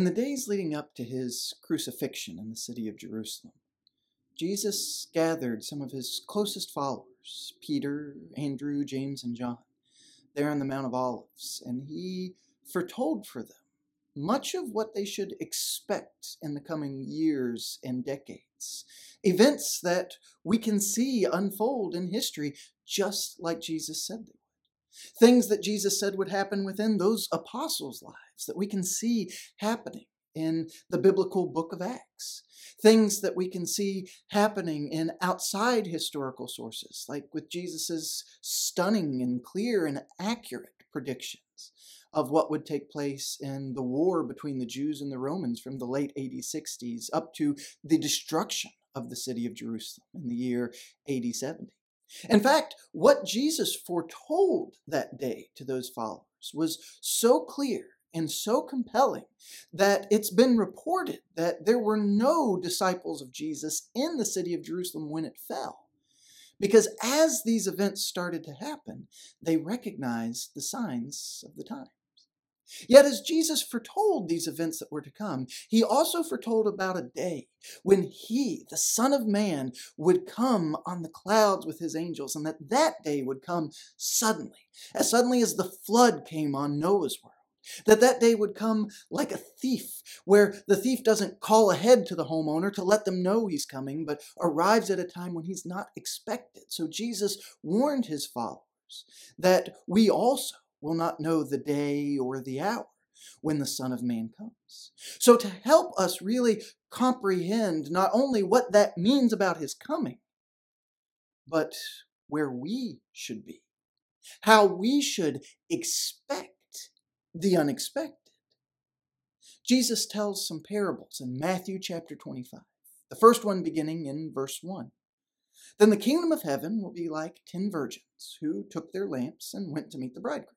In the days leading up to his crucifixion in the city of Jerusalem, Jesus gathered some of his closest followers, Peter, Andrew, James, and John, there on the Mount of Olives, and he foretold for them much of what they should expect in the coming years and decades. Events that we can see unfold in history just like Jesus said they. Things that Jesus said would happen within those apostles' lives that we can see happening in the biblical book of Acts. Things that we can see happening in outside historical sources, like with Jesus' stunning and clear and accurate predictions of what would take place in the war between the Jews and the Romans from the late AD 60s up to the destruction of the city of Jerusalem in the year AD 70. In fact, what Jesus foretold that day to those followers was so clear and so compelling that it's been reported that there were no disciples of Jesus in the city of Jerusalem when it fell. Because as these events started to happen, they recognized the signs of the time. Yet, as Jesus foretold these events that were to come, he also foretold about a day when he, the Son of Man, would come on the clouds with his angels, and that that day would come suddenly, as suddenly as the flood came on Noah's world. That that day would come like a thief, where the thief doesn't call ahead to the homeowner to let them know he's coming, but arrives at a time when he's not expected. So Jesus warned his followers that we also will not know the day or the hour when the Son of Man comes. So, to help us really comprehend not only what that means about his coming, but where we should be, how we should expect the unexpected. Jesus tells some parables in Matthew chapter 25, the first one beginning in verse 1. Then the kingdom of heaven will be like ten virgins who took their lamps and went to meet the bridegroom.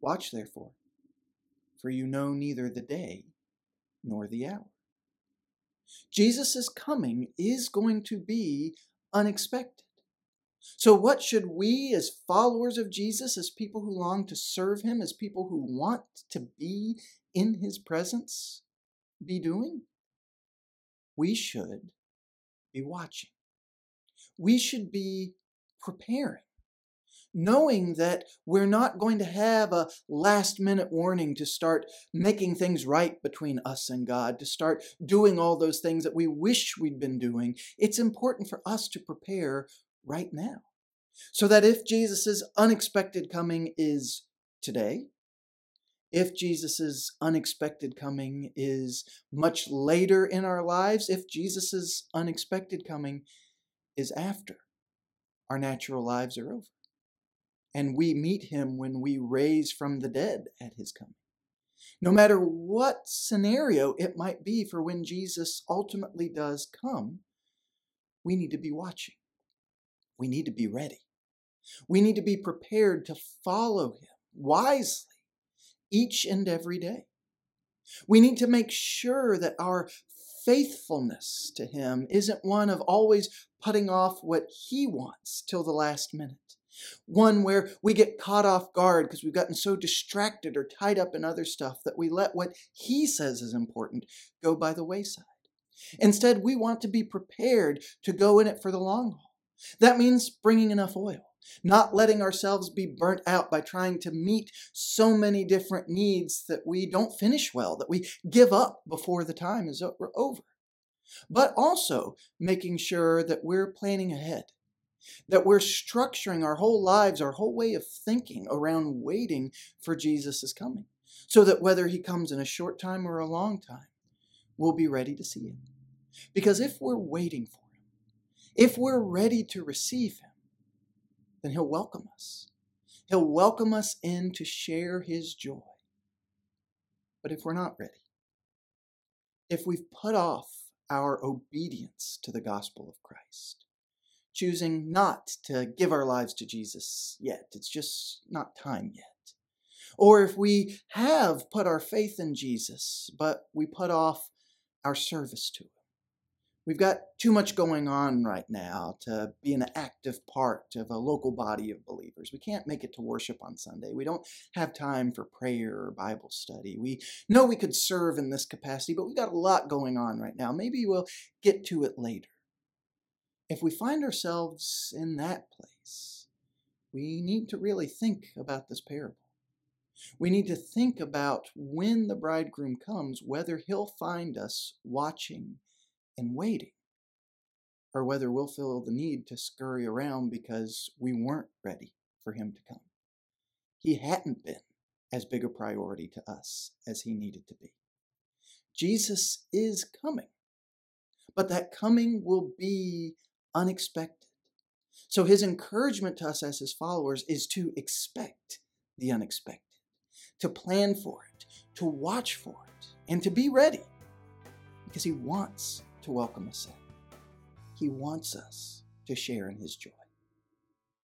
Watch therefore, for you know neither the day nor the hour. Jesus' coming is going to be unexpected. So, what should we, as followers of Jesus, as people who long to serve Him, as people who want to be in His presence, be doing? We should be watching. We should be preparing knowing that we're not going to have a last minute warning to start making things right between us and God, to start doing all those things that we wish we'd been doing. It's important for us to prepare right now. So that if Jesus' unexpected coming is today, if Jesus' unexpected coming is much later in our lives, if Jesus' unexpected coming is after our natural lives are over and we meet him when we raise from the dead at his coming. No matter what scenario it might be for when Jesus ultimately does come, we need to be watching. We need to be ready. We need to be prepared to follow him wisely each and every day. We need to make sure that our faithfulness to him isn't one of always putting off what he wants till the last minute one where we get caught off guard because we've gotten so distracted or tied up in other stuff that we let what he says is important go by the wayside. Instead, we want to be prepared to go in it for the long haul. That means bringing enough oil. not letting ourselves be burnt out by trying to meet so many different needs that we don't finish well, that we give up before the time is over. But also making sure that we're planning ahead, that we're structuring our whole lives, our whole way of thinking around waiting for Jesus' coming, so that whether he comes in a short time or a long time, we'll be ready to see him. Because if we're waiting for him, if we're ready to receive him, then He'll welcome us. He'll welcome us in to share His joy. But if we're not ready, if we've put off our obedience to the gospel of Christ, choosing not to give our lives to Jesus yet, it's just not time yet. Or if we have put our faith in Jesus, but we put off our service to Him, We've got too much going on right now to be an active part of a local body of believers. We can't make it to worship on Sunday. We don't have time for prayer or Bible study. We know we could serve in this capacity, but we've got a lot going on right now. Maybe we'll get to it later. If we find ourselves in that place, we need to really think about this parable. We need to think about when the bridegroom comes, whether he'll find us watching and waiting, or whether we'll feel the need to scurry around because we weren't ready for him to come. He hadn't been as big a priority to us as he needed to be. Jesus is coming, but that coming will be unexpected. So his encouragement to us as his followers is to expect the unexpected, to plan for it, to watch for it, and to be ready because he wants to welcome us in. He wants us to share in his joy.